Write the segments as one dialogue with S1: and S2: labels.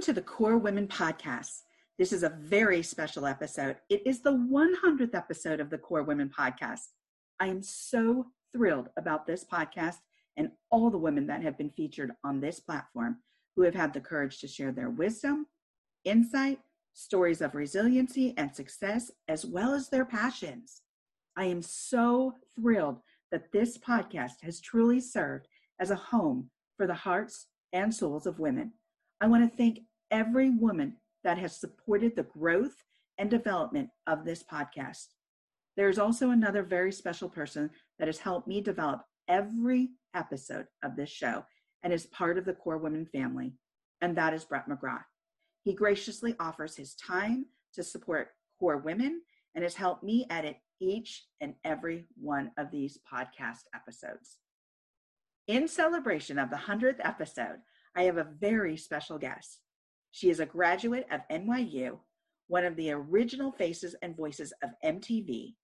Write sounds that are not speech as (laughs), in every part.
S1: Welcome to the KORE Women Podcast. This is a very special episode. It is the 100th episode of the KORE Women Podcast. I am so thrilled about this podcast and all the women that have been featured on this platform who have had the courage to share their wisdom, insight, stories of resiliency and success, as well as their passions. I am so thrilled that this podcast has truly served as a home for the hearts and souls of women. I want to thank every woman that has supported the growth and development of this podcast. There's also another very special person that has helped me develop every episode of this show and is part of the KORE Women family, and that is Brett McGrath. He graciously offers his time to support KORE Women and has helped me edit each and every one of these podcast episodes. In celebration of the 100th episode, I have a very special guest. She is a graduate of NYU, one of the original faces and voices of MTV,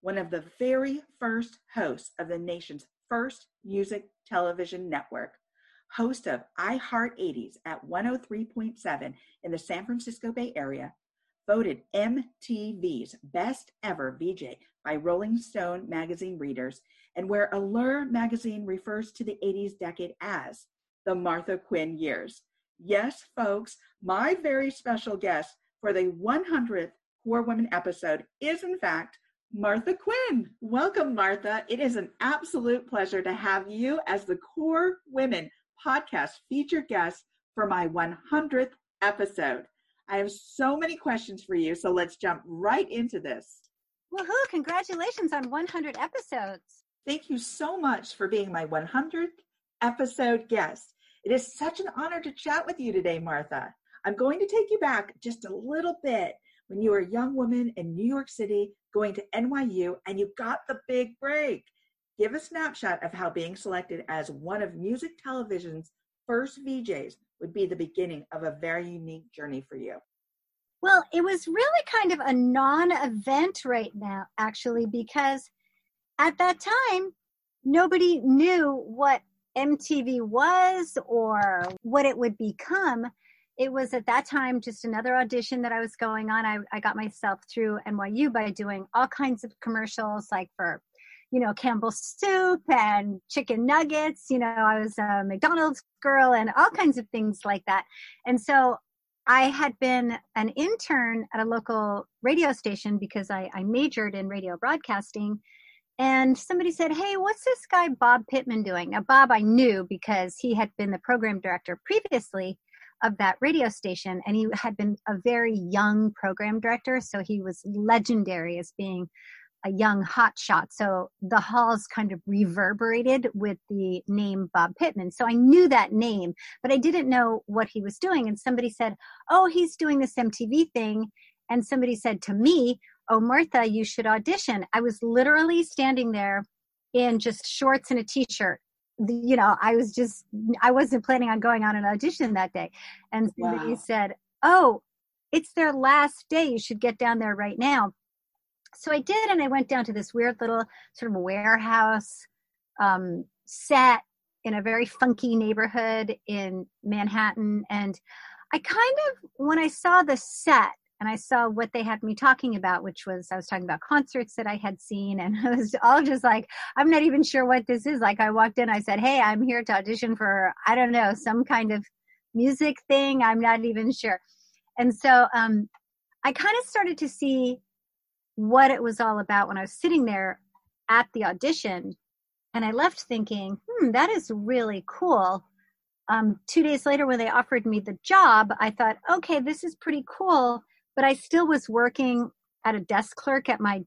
S1: one of the very first hosts of the nation's first music television network, host of iHeart 80s at 103.7 in the San Francisco Bay Area, voted MTV's best ever VJ by Rolling Stone magazine readers, and where Allure magazine refers to the 80s decade as the Martha Quinn years. Yes, folks, my very special guest for the 100th KORE Women episode is, in fact, Martha Quinn. Welcome, Martha. It is an absolute pleasure to have you as the KORE Women podcast featured guest for my 100th episode. I have so many questions for you, so let's jump right into this.
S2: Woohoo! Congratulations on 100 episodes.
S1: Thank you so much for being my 100th episode guest. It is such an honor to chat with you today, Martha. I'm going to take you back just a little bit when you were a young woman in New York City going to NYU and you got the big break. Give a snapshot of how being selected as one of music television's first VJs would be the beginning of a very unique journey for you.
S2: Well, it was really kind of a non event right now, actually, because at that time, nobody knew what MTV was or what it would become. It was at that time just another audition that I was going on. I, I got myself through NYU by doing all kinds of commercials, like for, you know, Campbell's soup and chicken nuggets. You know, I was a McDonald's girl and all kinds of things like that. And so I had been an intern at a local radio station because I, I majored in radio broadcasting and somebody said, Hey, what's this guy Bob Pittman doing? Now, Bob, I knew because he had been the program director previously of that radio station, and he had been a very young program director. So he was legendary as being a young hotshot. So the halls kind of reverberated with the name Bob Pittman. So I knew that name, but I didn't know what he was doing. And somebody said, Oh, he's doing this MTV thing. And somebody said to me, oh martha you should audition. I was literally standing there in just shorts and a t-shirt. You know i was just i wasn't planning on going on an audition that day. And wow. said oh it's their last day. You should get down there right now. So i did and i went down to this weird little sort of warehouse um, set in a very funky neighborhood in manhattan. And i kind of when i saw the set and I saw what they had me talking about, which was I was talking about concerts that I had seen, and (laughs) I was all just like, I'm not even sure what this is. Like I walked in, I said, Hey, I'm here to audition for I don't know some kind of music thing. I'm not even sure. And so um, I kind of started to see what it was all about when I was sitting there at the audition, and I left thinking, Hmm, that is really cool. Um, two days later, when they offered me the job, I thought, okay, this is pretty cool but I still was working at a desk clerk at my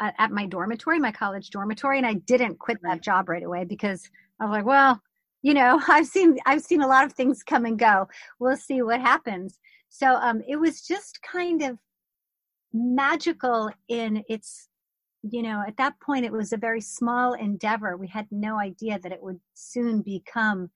S2: uh, at my dormitory, my college dormitory, and I didn't quit that job right away because I was like, well, you know, (laughs) I've seen I've seen a lot of things come and go. We'll see what happens. So um, it was just kind of magical in its you know at that point it was a very small endeavor we had no idea that it would soon become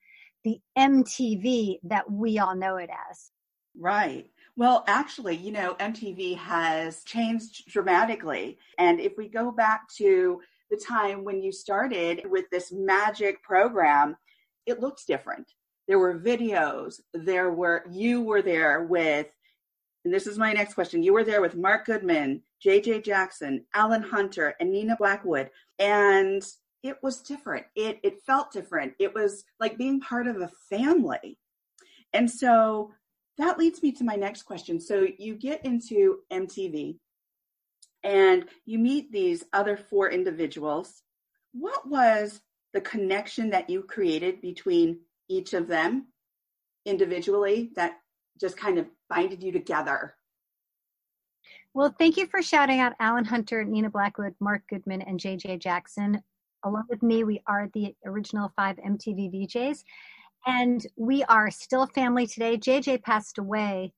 S2: the mtv that we all know it as
S1: right well, actually, you know, MTV has changed dramatically. And if we go back to the time when you started with this magic program, it looks different. there were videos, there were, you were there with, and this is my next question, you were there with Mark Goodman, JJ Jackson, Alan Hunter, and Nina Blackwood. And it was different. It it felt different. It was like being part of a family. And so that leads me to my next question. So you get into MTV and you meet these other four individuals. What was the connection that you created between each of them individually that just kind of binded you together?
S2: Well, thank you for shouting out Alan Hunter, Nina Blackwood, Mark Goodman, and JJ Jackson. Along with me, we are the original five MTV VJs, and we are still family today. JJ passed away.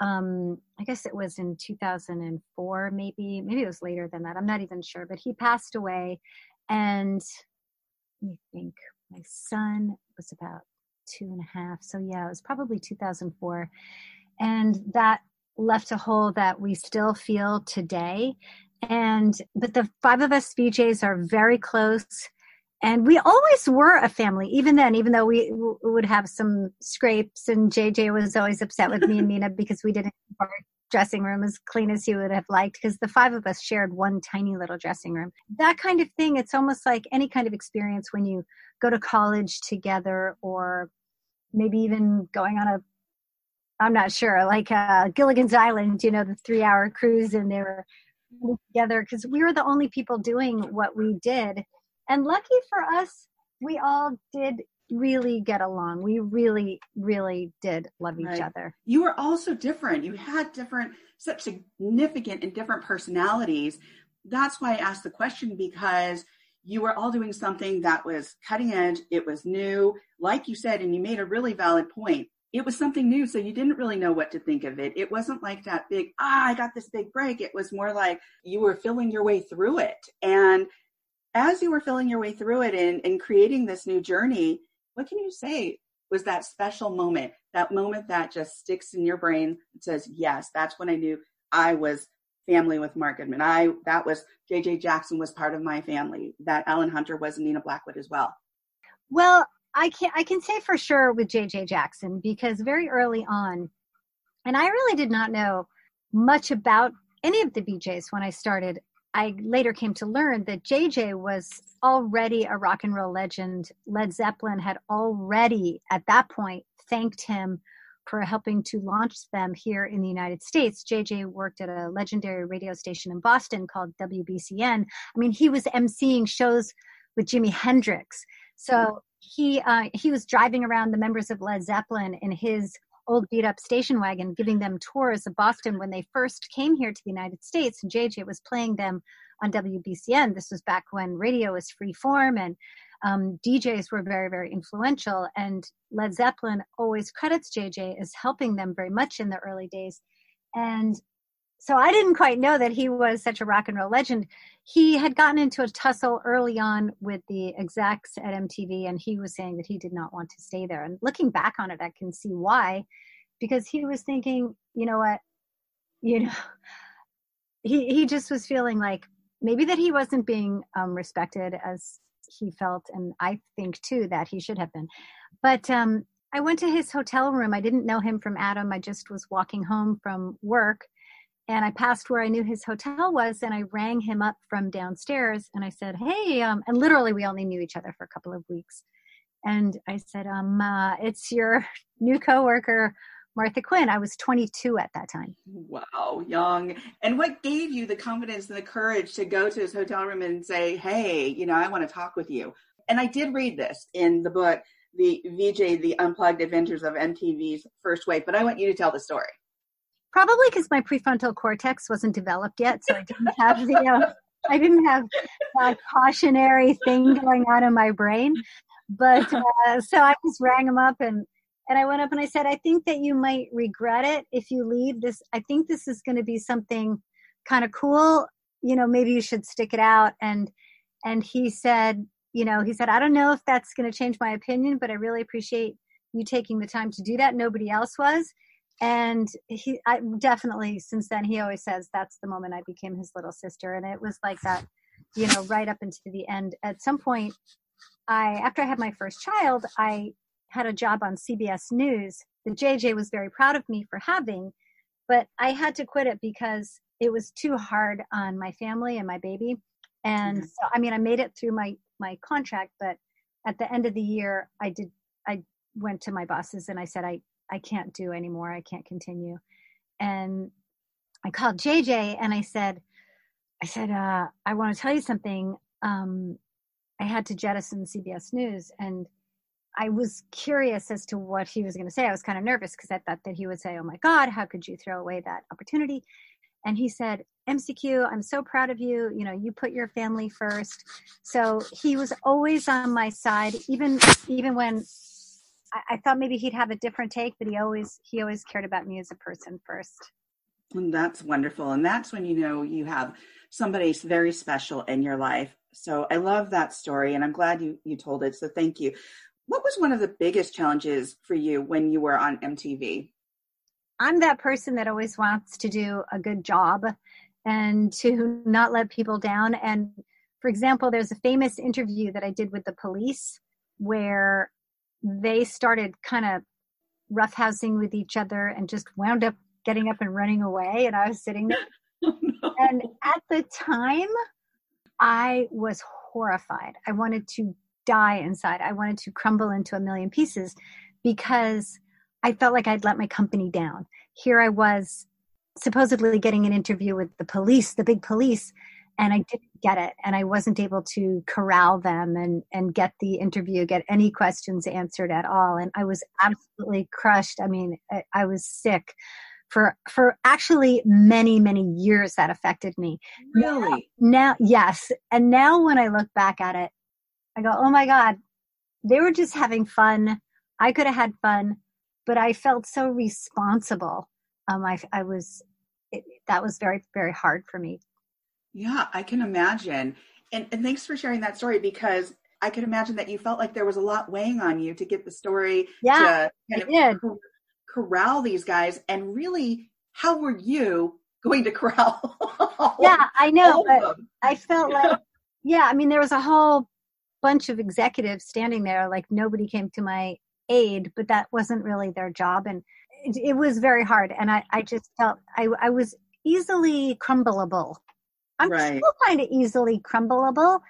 S2: Um, I guess it was in 2004, maybe. Maybe it was later than that. I'm not even sure, but he passed away. And let me think. My son was about two and a half. So yeah, it was probably 2004. And that left a hole that we still feel today. And, but the five of us VJs are very close. And we always were a family, even then, even though we w- would have some scrapes. And JJ was always upset with me and Nina (laughs) because we didn't keep our dressing room as clean as he would have liked because the five of us shared one tiny little dressing room. That kind of thing, it's almost like any kind of experience when you go to college together or maybe even going on a I'm not sure, like uh, Gilligan's Island, you know, the three hour cruise, and they were together because we were the only people doing what we did. And lucky for us, we all did really get along. We really, really did love each right. other.
S1: You were all so different. You had different, such significant and different personalities. That's why I asked the question because you were all doing something that was cutting edge. It was new. Like you said, and you made a really valid point it was something new. So you didn't really know what to think of it. It wasn't like that big, ah, I got this big break. It was more like you were feeling your way through it. And as you were feeling your way through it and, and creating this new journey, what can you say was that special moment, that moment that just sticks in your brain and says, yes, that's when I knew I was family with Mark Goodman. I, that was JJ Jackson was part of my family, that Alan Hunter was Nina Blackwood as well.
S2: Well, I can I can say for sure with JJ Jackson because very early on, and I really did not know much about any of the VJs when I started. I later came to learn that JJ was already a rock and roll legend. Led Zeppelin had already at that point thanked him for helping to launch them here in the United States. JJ worked at a legendary radio station in Boston called WBCN. I mean, he was emceeing shows with Jimi Hendrix. So he uh, he was driving around the members of Led Zeppelin in his old beat up station wagon, giving them tours of Boston when they first came here to the United States. And JJ was playing them on WBCN. This was back when radio was free form and um, DJs were very, very influential. And Led Zeppelin always credits JJ as helping them very much in the early days. And so I didn't quite know that he was such a rock and roll legend. He had gotten into a tussle early on with the execs at MTV, and he was saying that he did not want to stay there. And looking back on it, I can see why, because he was thinking, you know what, you know, (laughs) he he just was feeling like maybe that he wasn't being um, respected as he felt, and I think too that he should have been. But um, I went to his hotel room. I didn't know him from Adam. I just was walking home from work and I passed where I knew his hotel was, and I rang him up from downstairs, and I said, "Hey," um, and literally we only knew each other for a couple of weeks, and I said, "Um, uh, it's your (laughs) new coworker, Martha Quinn." I was 22 at that time.
S1: Wow, young. And what gave you the confidence and the courage to go to his hotel room and say, "Hey, you know, I want to talk with you"? And I did read this in the book, the VJ, the Unplugged Adventures of MTV's First Wave, but I want you to tell the story
S2: probably because my prefrontal cortex wasn't developed yet, so I didn't have the uh, I didn't have a cautionary thing going on in my brain. But (laughs) uh, so I just rang him up and and I went up and I said, I think that you might regret it if you leave this. I think this is going to be something kind of cool. You know, maybe you should stick it out. And and he said, you know, he said, I don't know if that's going to change my opinion, but I really appreciate you taking the time to do that. Nobody else was and he I definitely since then he always says that's the moment I became his little sister and it was like that you know right up into the end at some point I after I had my first child I had a job on CBS News that JJ was very proud of me for having, but I had to quit it because it was too hard on my family and my baby. And mm-hmm. so, I mean, I made it through my my contract, but at the end of the year, I did. I went to my bosses and I said, I I can't do anymore. I can't continue. And I called JJ and I said, I said, uh, I want to tell you something. Um, I had to jettison CBS News, and I was curious as to what he was going to say. I was kind of nervous because I thought that he would say, "Oh my God, how could you throw away that opportunity?" And he said, "MCQ, I'm so proud of you. You know, you put your family first. So he was always on my side, even even when I, I thought maybe he'd have a different take, but he always he always cared about me as a person first.
S1: And that's wonderful, and that's when you know you have somebody very special in your life. So I love that story, and I'm glad you you told it. So thank you. What was one of the biggest challenges for you when you were on MTV?
S2: I'm that person that always wants to do a good job and to not let people down. And for example, there's a famous interview that I did with the police where they started kind of roughhousing with each other and just wound up getting up and running away. And I was sitting there. (laughs) oh, no. And at the time, I was horrified. I wanted to die inside. I wanted to crumble into a million pieces because I felt like I'd let my company down. Here I was supposedly getting an interview with the police, the big police, and I didn't get it. And I wasn't able to corral them and, and get the interview, get any questions answered at all. And I was absolutely crushed. I mean, I, I was sick for for actually many many years that affected me
S1: really
S2: now, now, yes and now when i look back at it i go oh my god they were just having fun i could have had fun but i felt so responsible um i i was it, that was very very hard for me
S1: yeah, I can imagine. And, and thanks for sharing that story because I could imagine that you felt like there was a lot weighing on you to get the story
S2: yeah,
S1: to
S2: kind
S1: of corral these guys. And really, how were you going to (laughs) corral?
S2: yeah, I know, but I felt like, yeah, I mean, there was a whole bunch of executives standing there, like nobody came to my aid, but that wasn't really their job. And it, it was very hard. And I, I just felt I, I was easily crumbleable I'm right. still kind of easily crumbleable,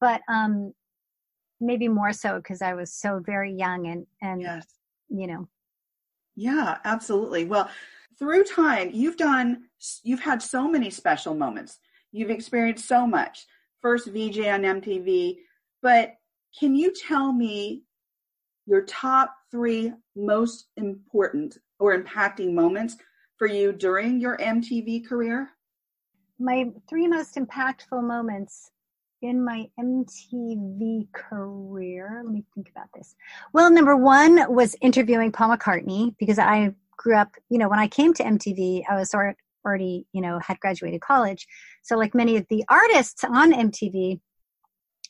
S2: but um, maybe more so because I was so very young and and yes. you know.
S1: Yeah, absolutely. Well, through time, you've done you've had so many special moments. You've experienced so much. First VJ on MTV, but can you tell me your top three most important or impacting moments for you during your MTV career?
S2: My three most impactful moments in my MTV career. Let me think about this. Well, number one was interviewing Paul McCartney because I grew up, you know, when I came to MTV, I was already, you know, had graduated college. So, like many of the artists on MTV,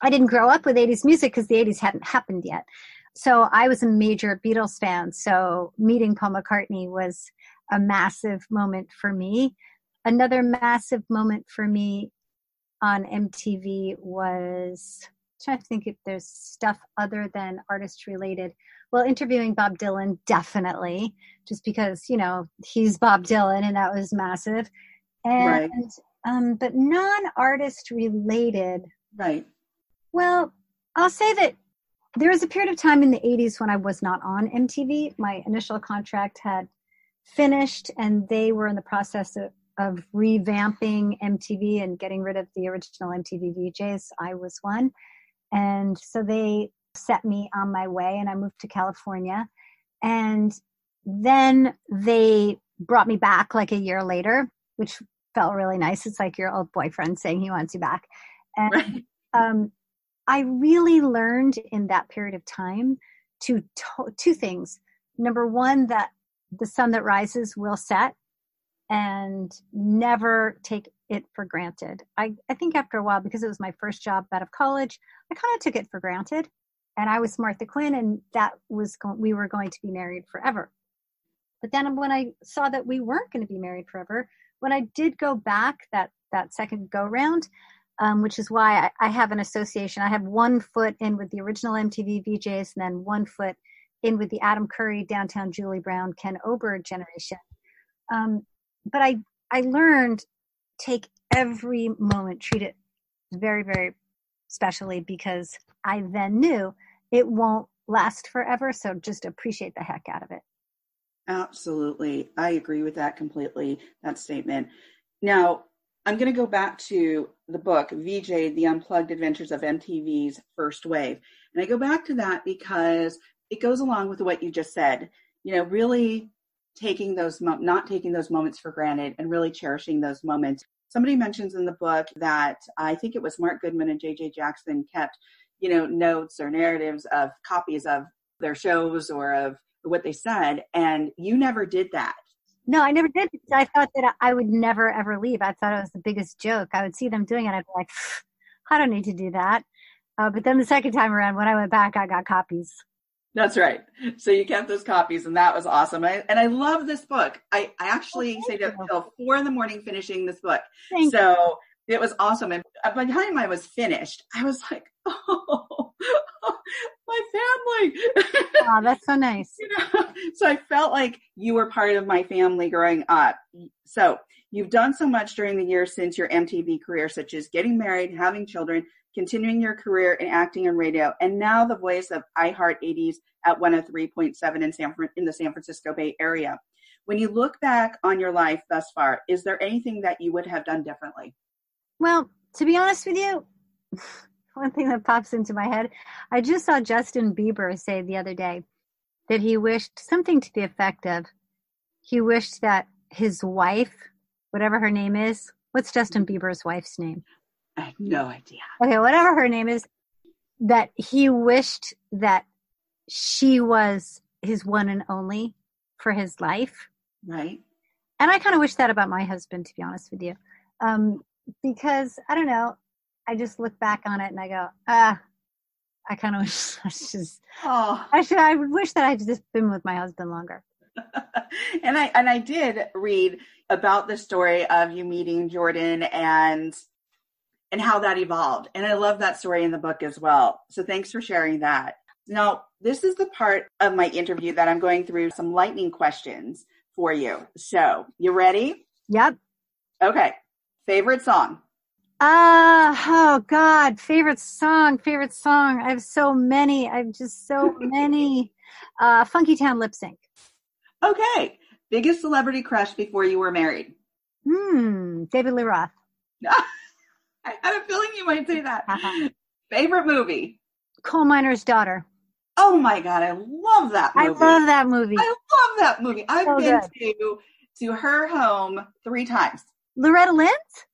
S2: I didn't grow up with 80s music because the 80s hadn't happened yet. So, I was a major Beatles fan. So, meeting Paul McCartney was a massive moment for me another massive moment for me on MTV was I'm trying to think if there's stuff other than artist related. Well, interviewing Bob Dylan, definitely, just because, you know, he's Bob Dylan and that was massive. And, right. um, but non artist related.
S1: Right.
S2: Well, I'll say that there was a period of time in the 80s when I was not on MTV. My initial contract had finished and they were in the process of, of revamping MTV and getting rid of the original MTV VJs. I was one. And so they set me on my way and I moved to California. And then they brought me back like a year later, which felt really nice. It's like your old boyfriend saying he wants you back. And right. (laughs) um, I really learned in that period of time to, to two things. Number one, that the sun that rises will set and never take it for granted. I, I think after a while, because it was my first job out of college, I kind of took it for granted. And I was Martha Quinn, and that was we were going to be married forever. But then when I saw that we weren't going to be married forever, when I did go back that that second go round, um, which is why I, I, have an association. I have one foot in with the original MTV VJs, and then one foot in with the Adam Curry, Downtown Julie Brown, Ken Ober generation. Um, but I I learned take every moment, treat it very very specially because I then knew it won't last forever. So just appreciate the heck out of it.
S1: Absolutely. I agree with that completely, that statement. Now, I'm going to go back to the book, VJ, The Unplugged Adventures of MTV's First Wave. And I go back to that because it goes along with what you just said. You know, really taking those, not taking those moments for granted and really cherishing those moments. Somebody mentions in the book that I think it was Mark Goodman and JJ Jackson kept, you know, notes or narratives of copies of their shows or of what they said. And you never did that.
S2: No, I never did I thought that I would never ever leave. I thought it was the biggest joke. I would see them doing it. I'd be like, I don't need to do that. Uh, but then the second time around, when I went back, I got copies.
S1: That's right. So you kept those copies, and that was awesome. I, and I love this book. I, I actually oh, stayed up until four in the morning finishing this book. Thank so you. it was awesome. And uh, by the time I was finished, I was like, (laughs) oh, (laughs) my family.
S2: oh, that's so (laughs) nice.
S1: you know? So I felt like you were part of my family growing up. So you've done so much during the years since your MTV career, such as getting married, having children, continuing your career in acting and radio, and now the voice of iHeart 80s at 103.7 in San in the San Francisco Bay Area. When you look back on your life thus far, is there anything that you would have done differently?
S2: Well, to be honest with you, (laughs) one thing that pops into my head. I just saw Justin Bieber say the other day that he wished something to the effect of he wished that his wife, whatever her name is, what's Justin Bieber's wife's name?
S1: I have no idea.
S2: Okay, whatever her name is, that he wished that she was his one and only for his life.
S1: Right.
S2: And I kind of wish that about my husband, to be honest with you. Um, because I don't know, I just look back on it and I go, ah, I kind of (laughs) wish I just, oh, I should, I wish that I'd just been with my husband longer. (laughs)
S1: and I and I did read about the story of you meeting Jordan and and how that evolved. And I love that story in the book as well. So thanks for sharing that. Now, this is the part of my interview that I'm going through some lightning questions for you. So, you ready?
S2: Yep.
S1: Okay. Favorite song?
S2: Uh, oh God, favorite song, favorite song. I have so many. I have just so (laughs) many. Uh, Funky Town lip sync.
S1: Okay. Biggest celebrity crush before you were married?
S2: Hmm. David Lee Roth. (laughs)
S1: I had a feeling you might say that. Uh-huh. (laughs) Favorite movie?
S2: Coal Miner's Daughter.
S1: Oh my God, I love that movie.
S2: I love that movie.
S1: I love that movie. I've so been good. to to her home three times.
S2: Loretta Lynn's?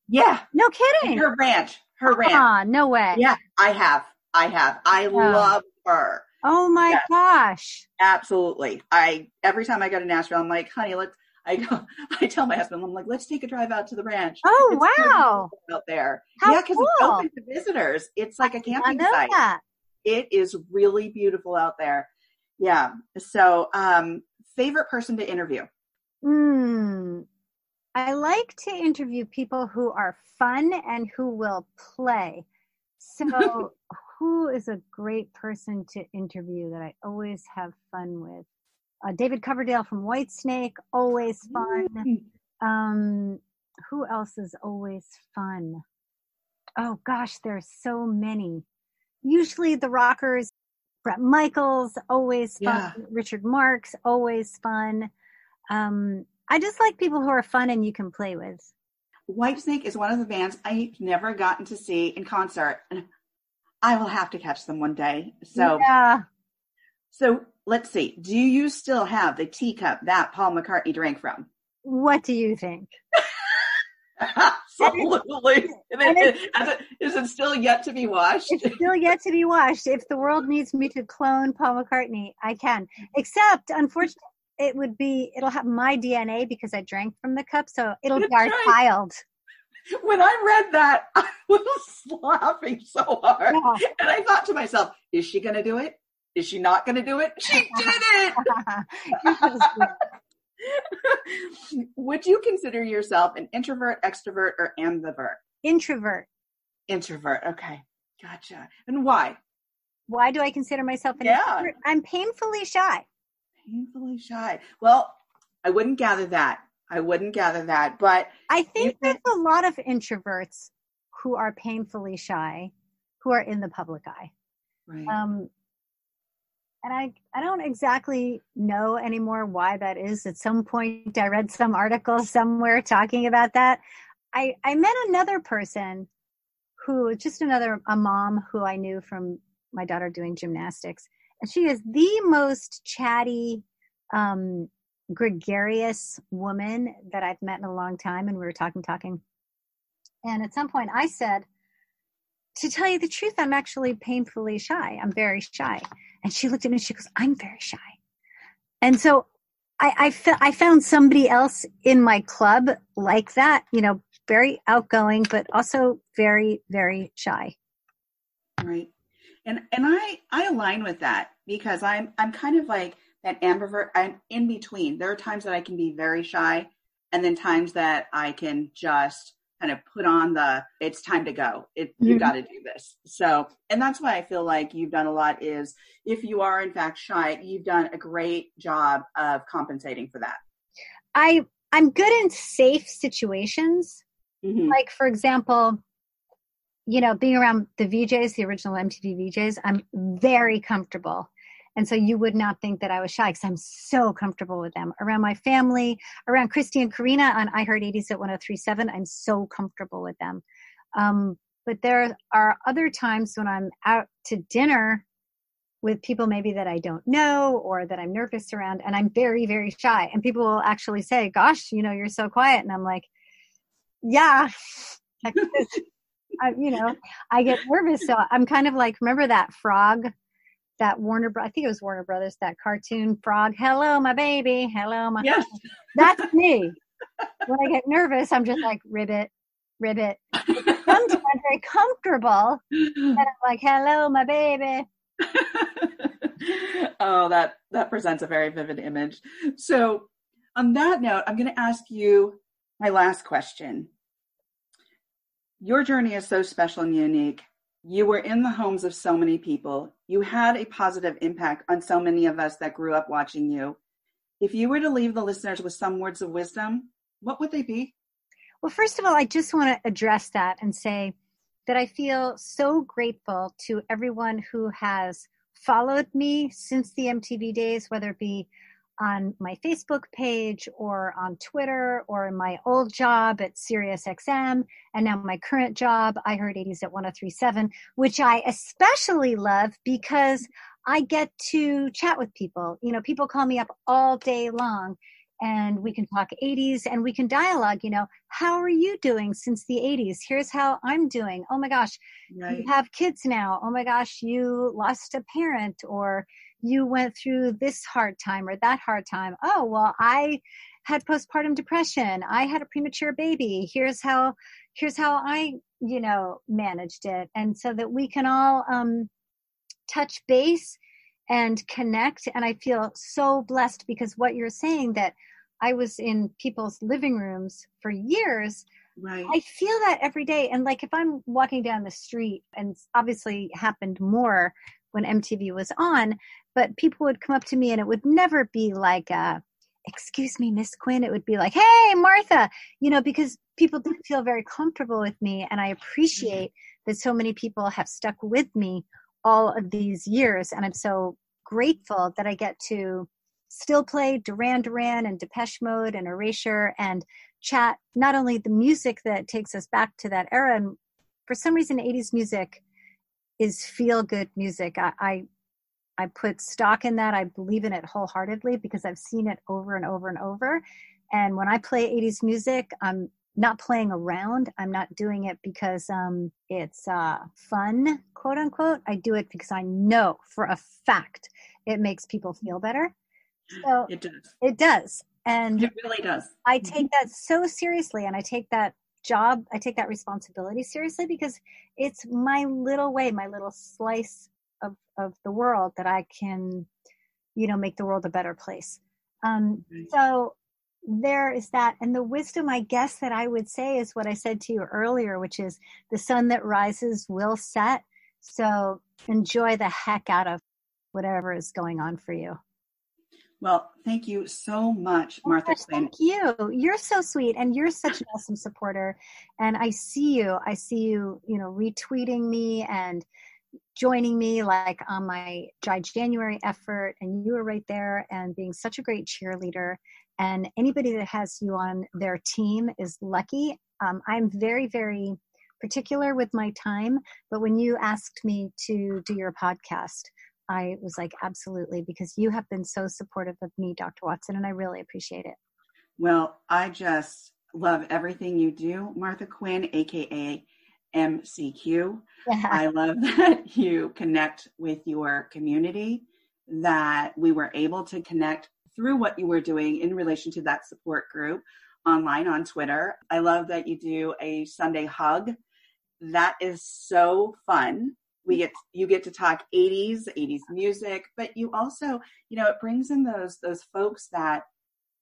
S1: Yeah.
S2: No kidding.
S1: Her ranch. Her ranch.
S2: Ah, no way.
S1: Yeah, I have. I have. I oh. love her.
S2: Oh my yes. gosh.
S1: Absolutely. I every time I go to Nashville, I'm like, honey, let's I go (laughs) I tell my husband, I'm like, let's take a drive out to the ranch.
S2: Oh it's wow.
S1: Out there.
S2: How
S1: yeah, because
S2: cool.
S1: it's open to visitors. It's like a camping site. That. It is really beautiful out there. Yeah. So um favorite person to interview?
S2: Hmm. I like to interview people who are fun and who will play. So, (laughs) who is a great person to interview that I always have fun with? Uh, David Coverdale from Whitesnake, always fun. Um, who else is always fun? Oh gosh, there's so many. Usually the rockers, Bret Michaels, always fun. Yeah. Richard Marx, always fun. Um, I just like people who are fun and you can play with.
S1: Whitesnake is one of the bands I've never gotten to see in concert, and I will have to catch them one day. So,
S2: yeah.
S1: So let's see. Do you still have the teacup that Paul McCartney drank from?
S2: What do you think? (laughs)
S1: Absolutely. Is it still yet to be washed?
S2: It's still yet to be washed. If the world needs me to clone Paul McCartney, I can. Except, unfortunately, it would be it'll have my DNA because I drank from the cup, so it'll That's be our right. child. (laughs)
S1: When I read that, (laughs) I was laughing so hard, yeah. and I thought to myself, "Is she going to do it? Is she not going to do it? (laughs) She did it!" Would you consider yourself an introvert, extrovert, or ambivert?
S2: Introvert.
S1: Introvert. Okay, gotcha. And why?
S2: why do I consider myself an
S1: Yeah.
S2: introvert? I'm painfully shy.
S1: Painfully shy. Well, I wouldn't gather that. I wouldn't gather that. But
S2: I think there's a lot of introverts who are painfully shy, who are in the public eye.
S1: right.
S2: Um, and I, I don't exactly know anymore why that is. At some point, I read some article (laughs) somewhere talking about that. I, I met another person who, just another, a mom who I knew from my daughter doing gymnastics. And she is the most chatty, um, gregarious woman that I've met in a long time. And we were talking, talking. And at some point, I said, to tell you the truth, I'm actually painfully shy. I'm very shy. And she looked at me and she goes, I'm very shy. And so I, I, fe- I found somebody else in my club like that, you know, very outgoing, but also very, very shy.
S1: Right. And and I I align with that because I'm I'm kind of like that ambivert. I'm in between. There are times that I can be very shy, and then times that I can just kind of put on the it's time to go. It you
S2: Mhm.
S1: got to do this. So and that's why I feel like you've done a lot. Is if you are in fact shy, you've done a great job of compensating for that.
S2: I, I'm good in safe situations.
S1: Mhm.
S2: Like, for example, you know, being around the VJs, the original MTV VJs, I'm very comfortable. And so you would not think that I was shy because I'm so comfortable with them. Around my family, around Christy and Karina on iHeart 80s at 1037, I'm so comfortable with them. Um, but there are other times when I'm out to dinner with people maybe that I don't know or that I'm nervous around, and I'm very, very shy. And people will actually say, Gosh, you know, you're so quiet. And I'm like, Yeah. (laughs) I, you know, I get nervous. So I'm kind of like, remember that frog, that Warner, I think it was Warner Brothers, that cartoon frog. Hello, my baby. Hello, my.
S1: Yes.
S2: That's me. when I get nervous, I'm just like, ribbit, ribbit. Sometimes I'm very comfortable. And I'm like, hello, my baby. (laughs)
S1: oh, that that presents a very vivid image. So, on that note, I'm going to ask you my last question. Your journey is so special and unique. You were in the homes of so many people. You had a positive impact on so many of us that grew up watching you. If you were to leave the listeners with some words of wisdom, what would they be?
S2: Well, first of all, I just want to address that and say that I feel so grateful to everyone who has followed me since the MTV days, whether it be on my Facebook page or on Twitter or in my old job at SiriusXM and now my current job, iHeart 80s at 1037, which I especially love because I get to chat with people. You know, people call me up all day long and we can talk 80s and we can dialogue, you know, how are you doing since the 80s? Here's how I'm doing. Oh my gosh,
S1: Right.
S2: you have kids now. Oh my gosh, you lost a parent or you went through this hard time or that hard time. Oh, well, I had postpartum depression. I had a premature baby. Here's how here's how I, you know, managed it. And so that we can all um touch base and connect and I feel so blessed because what you're saying that I was in people's living rooms for years
S1: Right.
S2: I feel that every day. And like if I'm walking down the street, and obviously happened more when MTV was on, but people would come up to me and it would never be like, uh, excuse me, Miss Quinn. It would be like, hey, Martha, you know, because people didn't feel very comfortable with me. And I appreciate that so many people have stuck with me all of these years. And I'm so grateful that I get to still play Duran Duran and Depeche Mode and Erasure and chat not only the music that takes us back to that era and for some reason 80s music is feel good music I, I i put stock in that i believe in it wholeheartedly because i've seen it over and over and over. And when i play 80s music i'm not playing around i'm not doing it because um it's uh fun quote unquote. I do it because i know for a fact it makes people feel better. So
S1: It does.
S2: it does. And
S1: It really does.
S2: I take that so seriously and I take that job, I take that responsibility seriously because it's my little way, my little slice of, of the world that I can, you know, make the world a better place. Um, so there is that. And the wisdom, I guess, that I would say is what I said to you earlier, which is the sun that rises will set. So enjoy the heck out of whatever is going on for you.
S1: Well, thank you so much, Martha oh.
S2: Thank you. You're so sweet and you're such an awesome supporter. And I see you. I see you, you know, retweeting me and joining me like on my dry January effort. And you were right there and being such a great cheerleader. And anybody that has you on their team is lucky. Um, I'm very, very particular with my time. But when you asked me to do your podcast, I was like, absolutely, because you have been so supportive of me, Dr. Watson, and I really appreciate it.
S1: Well, I just love everything you do, Martha Quinn, aka MCQ. Yeah. I love (laughs) that you connect with your community, that we were able to connect through what you were doing in relation to that support group online on Twitter. I love that you do a Sunday hug. That is so fun we get you get to talk 80s 80s music but you also you know it brings in those those folks that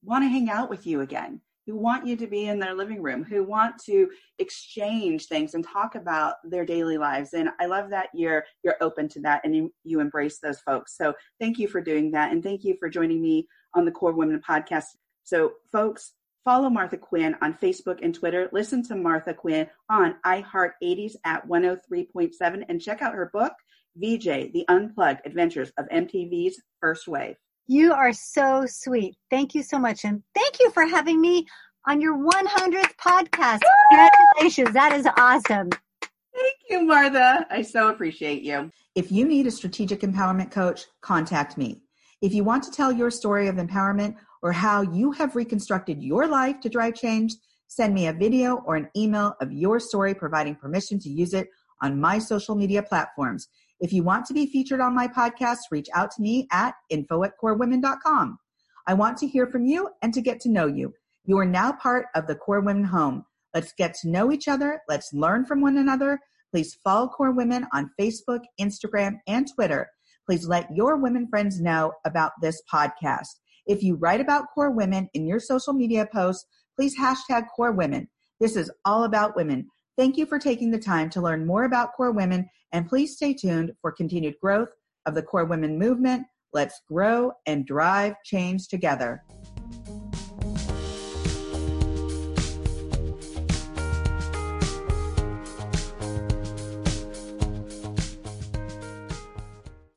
S1: want to hang out with you again who want you to be in their living room who want to exchange things and talk about their daily lives and i love that you're you're open to that and you, you embrace those folks so thank you for doing that and thank you for joining me on the KORE Women podcast so folks Follow Martha Quinn on Facebook and Twitter. Listen to Martha Quinn on iHeart 80s at 103.7 and check out her book, VJ, The Unplugged Adventures of MTV's First Wave.
S2: You are so sweet. Thank you so much. And thank you for having me on your 100th podcast. Congratulations. That is awesome.
S1: Thank you, Martha. I so appreciate you. If you need a strategic empowerment coach, contact me. If you want to tell your story of empowerment or how you have reconstructed your life to drive change, send me a video or an email of your story providing permission to use it on my social media platforms. If you want to be featured on my podcast, reach out to me at info at korewomen.com. I want to hear from you and to get to know you. You are now part of the KORE Women home. Let's get to know each other. Let's learn from one another. Please follow KORE Women on Facebook, Instagram, and Twitter. Please let your women friends know about this podcast. If you write about KORE Women in your social media posts, please hashtag KORE Women. This is all about women. Thank you for taking the time to learn more about KORE Women and please stay tuned for continued growth of the KORE Women movement. Let's grow and drive change together.